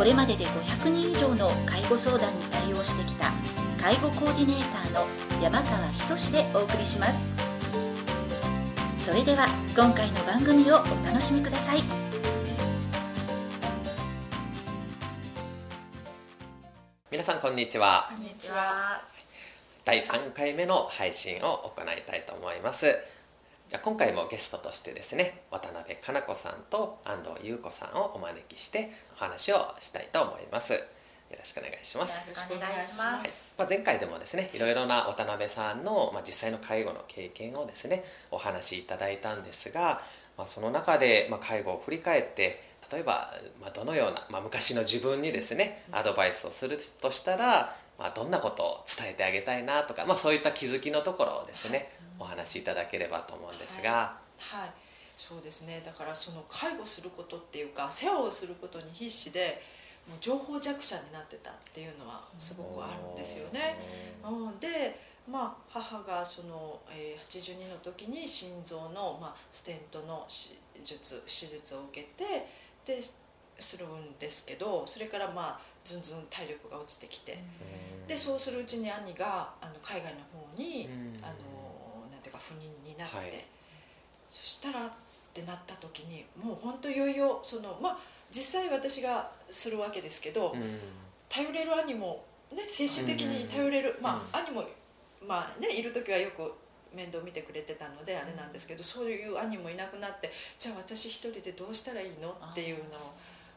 これまでで500人以上の介護相談に対応してきた介護コーディネーターの山川仁でお送りします。それでは今回の番組をお楽しみください。皆さんこんにちは。こんにちは。第3回目の配信を行いたいと思いますじゃあ今回もゲストとしてですね渡辺かな子さんと安藤優子さんをお招きしてお話をしたいと思います。よろしくお願いしまよろすしくお願いしまはい。す。まあ、前回でもですねいろいろな渡辺さんの、まあ、実際の介護の経験をですねお話しいただいたんですが、まあ、その中で、まあ、介護を振り返って例えば、まあ、どのような、まあ、昔の自分にですねアドバイスをするとしたら、まあ、どんなことを伝えてあげたいなとか、まあ、そういった気づきのところをですねお話しいただければと思うんですが、はい、そうですね。だからその介護することっていうか世話をすることに必死で、もう情報弱者になってたっていうのはすごくあるんですよね。うん、で、まあ母がその、えー、82の時に心臓のまあステントの手術手術を受けてでするんですけど、それからまあずんずん体力が落ちてきて、でそうするうちに兄があの海外の方に、うん。あのなんていうか不妊になって、はい。そしたらってなった時にもう本当いよいよそのまあ実際私がするわけですけど、うん。頼れる兄も、ね、精神的に頼れる、うんまあ、兄も、まあね、いる時はよく面倒見てくれてたのであれなんですけど、そういう兄もいなくなってじゃあ私一人でどうしたらいいの？っていうの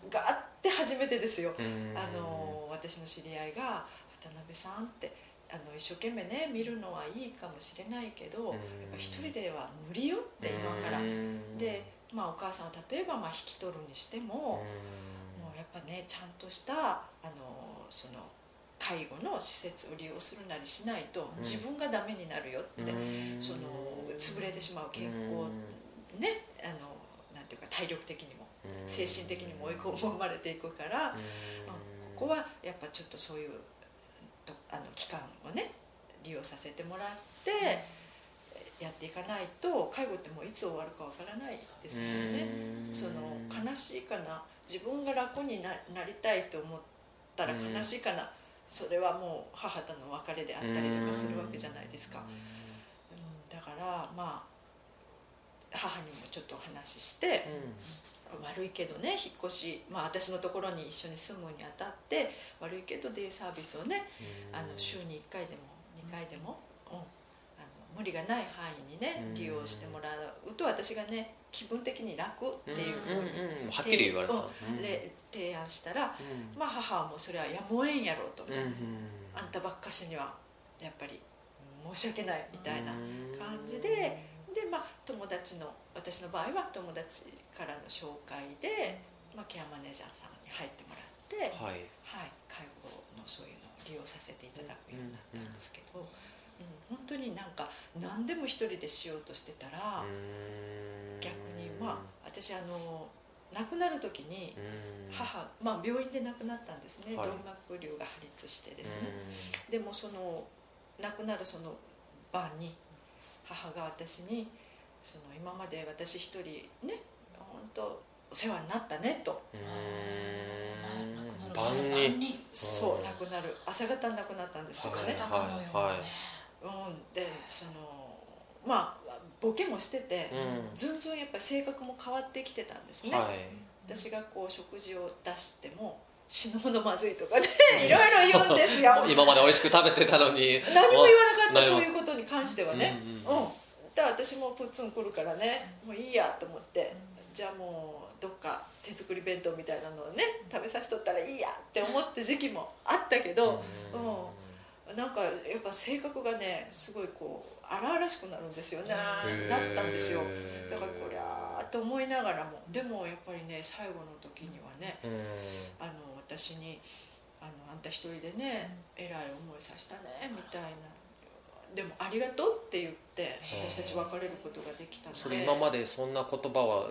があって初めてですよ。うん。あの私の知り合いが「渡辺さん」ってあの一生懸命ね見るのはいいかもしれないけど、うん。やっぱ一人では無理よって今から、うん。で、まあ、お母さんを例えばまあ引き取るにしても、もうやっぱねちゃんとしたあのその介護の施設を利用するなりしないとうん。自分がダメになるよって、うん。その潰れてしまう健康ねあのなんていうか体力的にも。うん精神的にも追い込まれていくから。うん。ここはやっぱちょっとそういうとあの期間をね利用させてもらってやっていかないと介護ってもういつ終わるかわからないですよね。うん。その悲しいかな自分が楽にななりたいと思ったら悲しいかな、それはもう母との別れであったりとかするわけじゃないですか、うん、だからまあ母にもちょっとお話しして、悪いけどね引っ越し、まあ、私のところに一緒に住むにあたって悪いけどデイサービスをねあの週に1回でも2回でも、うん、あの無理がない範囲にねうん。利用してもらうと私がね気分的に楽っていうふうに、はっきり言われた、提案したら、うん。まあ、母はもうそれはやむをえんやろうと、うんあんたばっかしにはやっぱりうん申し訳ないみたいな感じでで、まあ、友達の私の場合は友達からの紹介で、まあ、ケアマネージャーさんに入ってもらって、はい。はい介護のそういうのを利用させていただくようになったんですけど、うん本当になんか何でも一人でしようとしてたら、逆にまあ私あの亡くなる時に母、まあ、病院で亡くなったんですね、はい。動脈瘤が破裂してですね、でもその亡くなるその晩に母が私にその今まで私一人ね本当お世話になったねと。晩に。そう亡くなる。朝方に亡くなったんですけどね、はいはい。うん、でそのまあボケもしてて、うん。ずんずんやっぱり性格も変わってきてたんですね、はい。私がこう食事を出しても死ぬほどまずいとかね いろいろ言うんですよ。今まで美味しく食べてたのに。何も言わなかったそういうことに関してはね。うんうん。うん、だから私もプッツン来るからねもういいやと思ってじゃあもうどっか手作り弁当みたいなのをね食べさせとったらいいやって思った時期もあったけど、うん、なんかやっぱ性格がねすごいこう荒々しくなるんですよね。なったんですよ。だからこりゃーと思いながらもでもやっぱりね最後の時にはねうん。あの私にああのあんた一人でね、えらい思いさせたねみたいなでも「ありがとう」って言って私たち別れることができたので。それ今までそんな言葉は、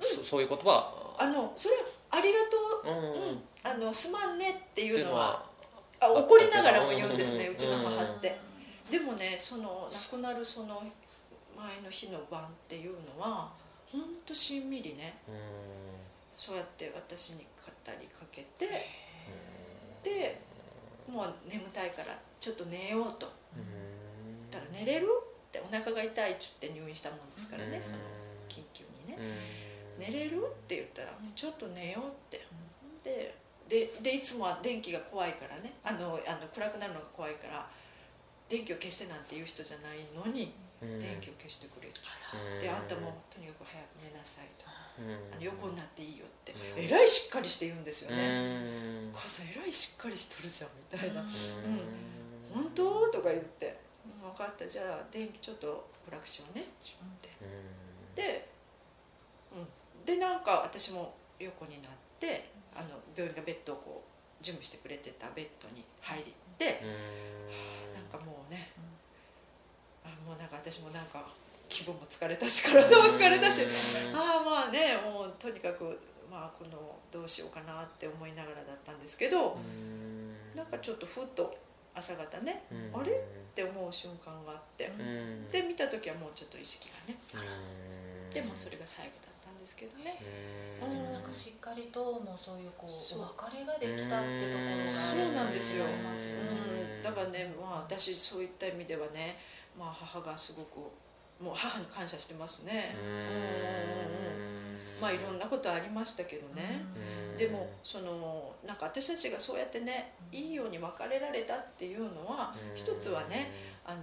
そそういう言葉あのそれ「ありがとう」うんうん。あのすまんねっていううののははあ怒りながらも言うんですねうんうちの母って。でもねその亡くなるその前の日の晩っていうのは本当しんみりねうん。そうやって私に語りかけてでもう眠たいからちょっと寝ようとうん言ったら「寝れる?」ってお腹が痛いっつって入院したもんですからねうんその緊急にね。うん。寝れるって言ったら「ちょっと寝よう」ってでででいつもは電気が怖いからね。あのあの暗くなるのが怖いから電気を消してなんて言う人じゃないのにうん。電気を消してくれるうん。であんたもとにかく早く寝なさいと。うん。あの横になっていいよって。うん。えらいしっかりして言うんですようねん。お母さんえらいしっかりしとるじゃんみたいな。うん。本当？とか言って「うん分かった。じゃあ電気ちょっと暗くしようね」ってうんで、うん、でなんか私も横になってあの病院がベッドをこう準備してくれてたベッドに入ってうんなんかもうねあもうなんか私もなんか気分も疲れたし体も疲れたしうんああまあねもうとにかくまあこのどうしようかなって思いながらだったんですけどうん。なんかちょっとふっと朝方ねうん。あれ？って思う瞬間があって。うん。で見た時はもうちょっと意識がね。うん。でもそれが最後だったんですけどね。でもなんかしっかりともうそういうこうそう。お別れができたってところがそうなんですよ。違いますよね。うん。だからね、まあ、私そういった意味ではね、まあ、母がすごくもう母に感謝してますね。ううんうん。うん。まあいろんなことありましたけどね、うんでもそのなんか私たちがそうやってねいいように別れられたっていうのはうん。一つはねあの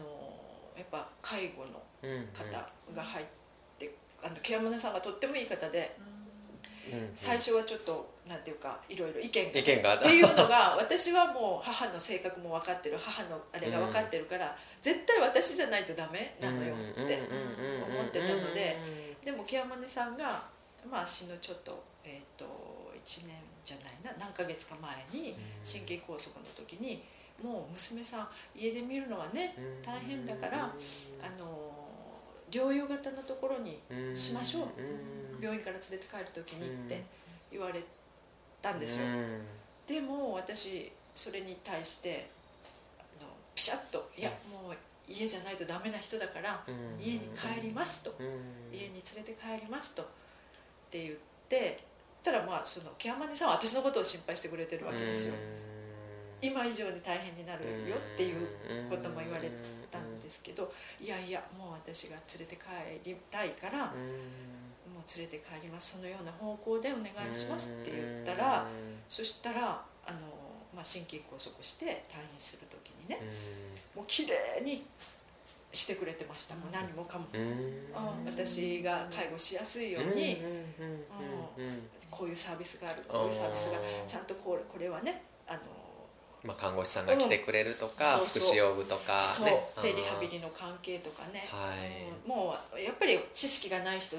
やっぱ介護のうん方が入ってあのケアマネさんがとってもいい方でうん。最初はちょっとなんていうかいろいろ意見が意見があっていうのが私はもう母の性格も分かってる母のあれが分かってるから、絶対私じゃないとダメなのよって思ってたのででもケアマネさんが、まあ、死ぬちょっと,、えー、と1年じゃないな何ヶ月か前に心筋梗塞の時にもう娘さん家で見るのはね大変だからあの療養型のところにしましょう。病院から連れて帰る時にって言われたんですよ、でも私それに対してあのピシャッと「いやもう家じゃないとダメな人だから家に帰ります」と「家に連れて帰ります」と。って言ってたらまあそのケアマネさんは私のことを心配してくれてるわけですよ。今以上に大変になるよっていうことも言われたんですけどいやいやもう私が連れて帰りたいからもう連れて帰ります。そのような方向でお願いしますって言ったらそしたらあの、まあ、心筋梗塞して退院する時にねもう綺麗にしてくれてました。もう何もかも、うん。私が介護しやすいように。こういうサービスがある。こういうサービスがちゃんとこれこれはねあのまあ、看護師さんが来てくれるとか、うん。そうそう。福祉用具とか、そう。ね、でリハビリの関係とかね、はい。うん。もうやっぱり知識がない人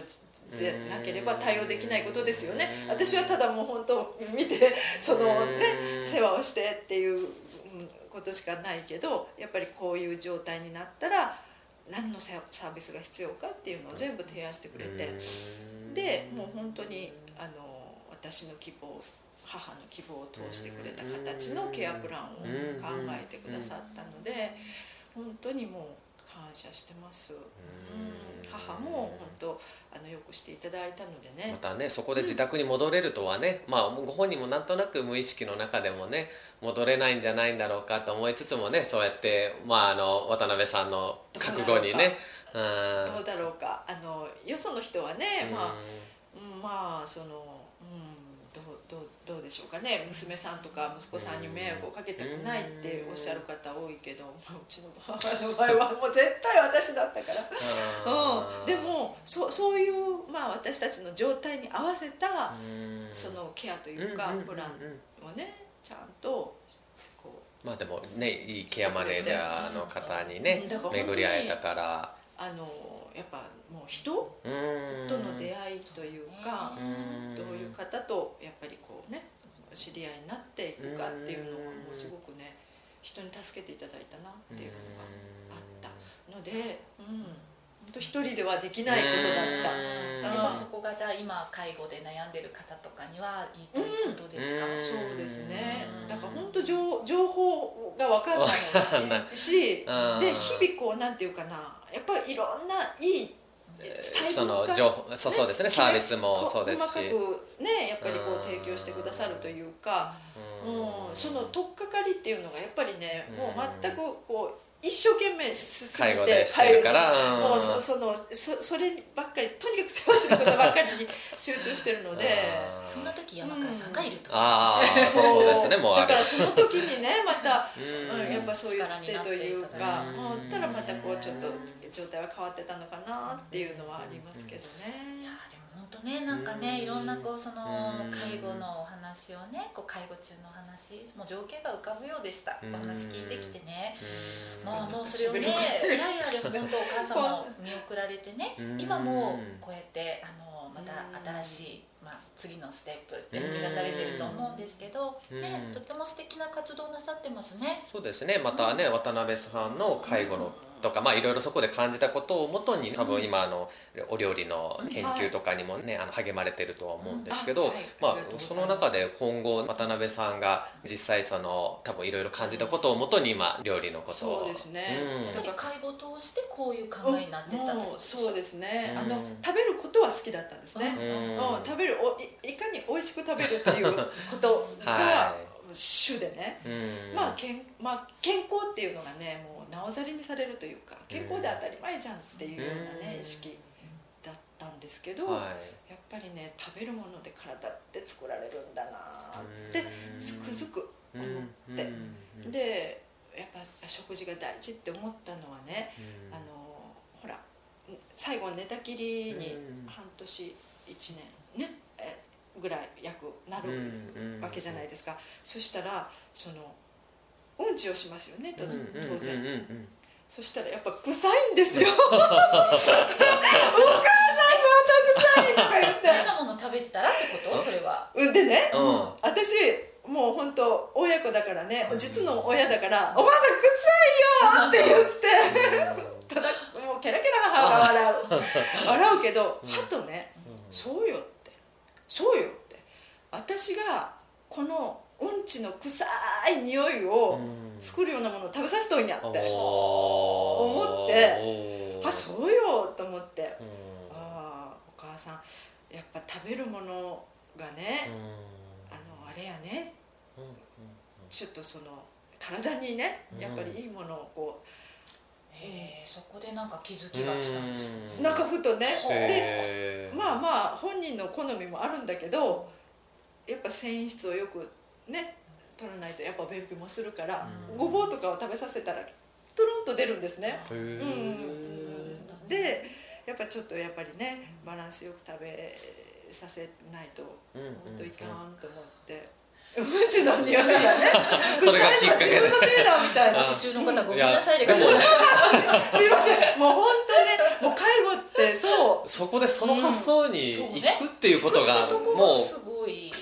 でなければ対応できないことですよね。私はただもう本当見てそのね世話をしてっていうことしかないけどやっぱりこういう状態になったら何のサービスが必要かっていうのを全部提案してくれて。でもう本当にあの私の希望母の希望を通してくれた形のケアプランを考えてくださったので本当にもう感謝してます、うん、母も本当あのよくしていただいたのでね。またねそこで自宅に戻れるとはね、まあご本人もなんとなく無意識の中でもね戻れないんじゃないんだろうかと思いつつもねそうやって、まあ、あの渡辺さんの覚悟にねどうだろうか。あのよその人はね、まあ、うん、まあその、どうでしょうかね。娘さんとか息子さんに迷惑をかけたくないっておっしゃる方多いけど、まあ、うちの母の場合はもう絶対私だったから、うん、でもそそういう、まあ、私たちの状態に合わせたそのケアというかプランをねちゃんとこう。まあでもねいいケアマネージャーの方にね巡り会えたから。あのやっぱもう人との出会いというかどういう方とやっぱり知り合いになっていくかっていうのがもうすごくね人に助けていただいたなっていうのがあった。ので、うん、本当一人ではできないことだった。でもそこがじゃあ今介護で悩んでる方とかには言いたいことですか、うん。そうですね。うん。だから本当情情報が分かんわかんなない。いしうん。で日々こうなんていうかなやっぱりいろんないいその情報そうそうですねサービスもそうですし。細かくねやっぱりこう提供してくださるというか、うん、その取っかかりっていうのがやっぱりねもう全くこう一生懸命進め介護てでしてるからうんもうそそのそそればっかりとにかく世話することばっかりに集中してるので。そんな時山川さんがいると、ああそうですねもうだからその時にねまた、うんうんやっぱそういうつてというか力になっていただいてうんったらまたこうちょっと状態は変わってたのかなっていうのはありますけどねいやでも本当ねなんかね、うん。いろんなこうそのうん。介護のお話をねこう介護中のお話もう情景が浮かぶようでした、うん。お話聞いてきてね、うん。まあもうそれをねいやいやでも本当お母様も見送られてねうん。今もこうやってあのまた新しい、まあ、次のステップって踏み出されてると思うんですけど、ねうん。とても素敵な活動なさってますね。そうですね。またね渡辺さんの介護のとかまあいろいろそこで感じたことをもとに多分今あのお料理の研究とかにもねあの励まれてるとは思うんですけどまあその中で今後渡辺さんが実際その多分いろいろ感じたことをもとに今料理のことを。そうですね。うん。やっぱり介護を通してこういう考えになってったってことそうですね、うん。あの食べることは好きだったんですね、うん。うん食べるおいいかに美味しく食べるっていうこと がは主でね、うん。まあけんまあ、健康っていうのがねもうなおざりにされるというか健康で当たり前じゃんっていうようなね、うん。意識だったんですけど、はやっぱりね食べるもので体って作られるんだなってうん。つくづくい思って、うん。でやっぱ食事が大事って思ったのはね、うん。あのほら最後寝たきりにうん。半年1年ねえぐらい約なるうん。わけじゃないですか、そしたらそのうんちをしますよね当うん然そしたらやっぱ臭いんですよ。お母さん相当臭いとか言って。変なもの食べてたらってこと？それは。うんでね、うん。私もう本当親子だからね実の親だから「おばあさん臭いよ!」って言って。ただもうケラケラ母が笑う。笑うけどうん。はとね「うん。そうよ」って「そうよ」って。私がこのうん。ちの臭い匂いを作るようなものを食べさせとん。やって思ってあそうよと思ってああお母さん。やっぱ食べるものがねあのあれやねちょっとその体にねやっぱりいいものをこへえそこでなん。か気づきが来たん。ですなん。かふとねでまあまあ本人の好みもあるん。だけどやっぱ繊維質をよくね取らないとやっぱ便秘もするからうん。ごぼうとかを食べさせたらトゥルンと出るんですね。うん。でやっぱちょっとやっぱりねバランスよく食べさせないと本当いかんと思って。うん。ちの匂いがねそれがきっかけで自分のせいだみたいな私中の方ごめん。なさいですいません。もう本当ねもう介護ってそうそこでその発想に行ねくっていうことがもう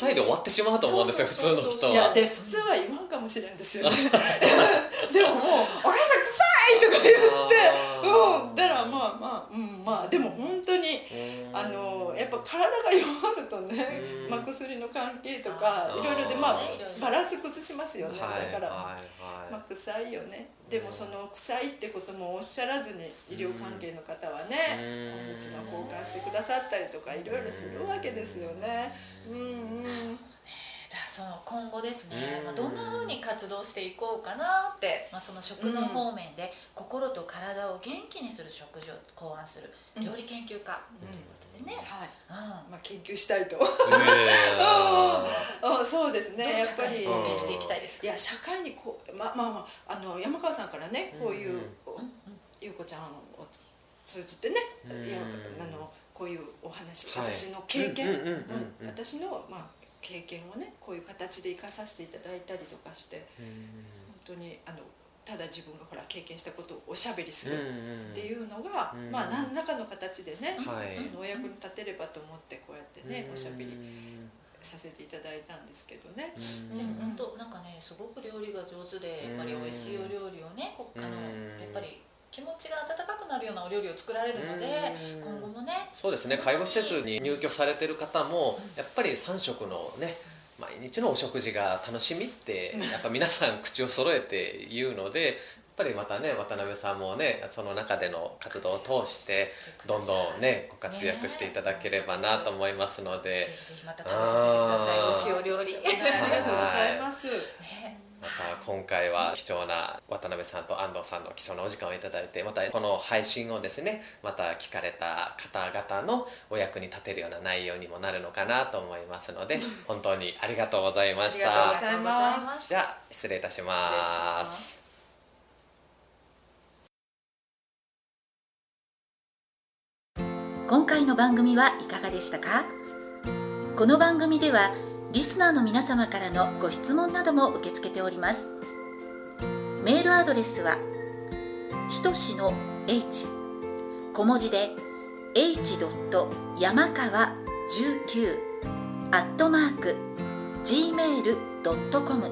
臭いで終わってしまうと思うんですよ普通の人いやはで普通は言わんかもしれんですよ。ね でももう「お母さん臭い!」とか言ってうん。だからまあまあうんまあでも本当にあのやっぱ体が弱るとねうんまあ薬の関係とかいろいろでまあバランス崩しますよね。だからはい。はい。まあ臭いよね。でもその臭いってこともおっしゃらずに医療関係の方はねうん。おむつの交換してくださったりとかいろいろするわけですよね。うん。うんじゃあその今後ですね、うん。まあ、どんなふうに活動していこうかなって、まあ、その食の方面で心と体を元気にする食事を考案する料理研究家ということでね、はい。うんまあ研究したいと。へーあそうですねやっぱり。社会に貢献していきたいですか？いや社会にこうままあまああの山川さんからねこういう、うんうん。ゆうこちゃんを通じてね、うん。あのこういうお話、はい。私の経験、うんうんうんうん。うん。私の、まあ、経験をねこういう形で生かさせていただいたりとかして本当にあのただ自分がほら経験したことをおしゃべりするっていうのが、うん。まあ何らかの形でね、はい。そのお役に立てればと思ってこうやってね、おしゃべりさせていただいたんですけどね。うん。でも本当なんかねすごく料理が上手でやっぱり美味しいお料理をねこあのうん。やっぱり気持ちが温かくなるようなお料理を作られるのでうん。今後もねそうですね。介護施設に入居されてる方もやっぱり3食のね毎日のお食事が楽しみってやっぱ皆さん口を揃えて言うのでやっぱりまたね渡辺さんもねその中での活動を通してどんどんねご活躍していただければなと思いますので。ぜひぜひまた食べさせてください。お料理。ありがとうございます。ねまた今回は貴重な渡辺さんと安藤さんの貴重なお時間をいただいてまたこの配信をですねまた聞かれた方々のお役に立てるような内容にもなるのかなと思いますので 本当にありがとうございました。ありがとうございましたじゃあ失礼いたします。今回の番組はいかがでしたか？この番組ではリスナーの皆様からのご質問なども受け付けておりますメールアドレスはひとしの h 小文字で h. 山川19アットマーク gmail.com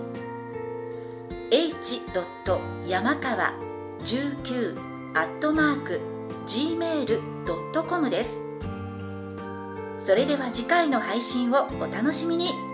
h. 山川19アットマーク gmail.com ですそれでは次回の配信をお楽しみに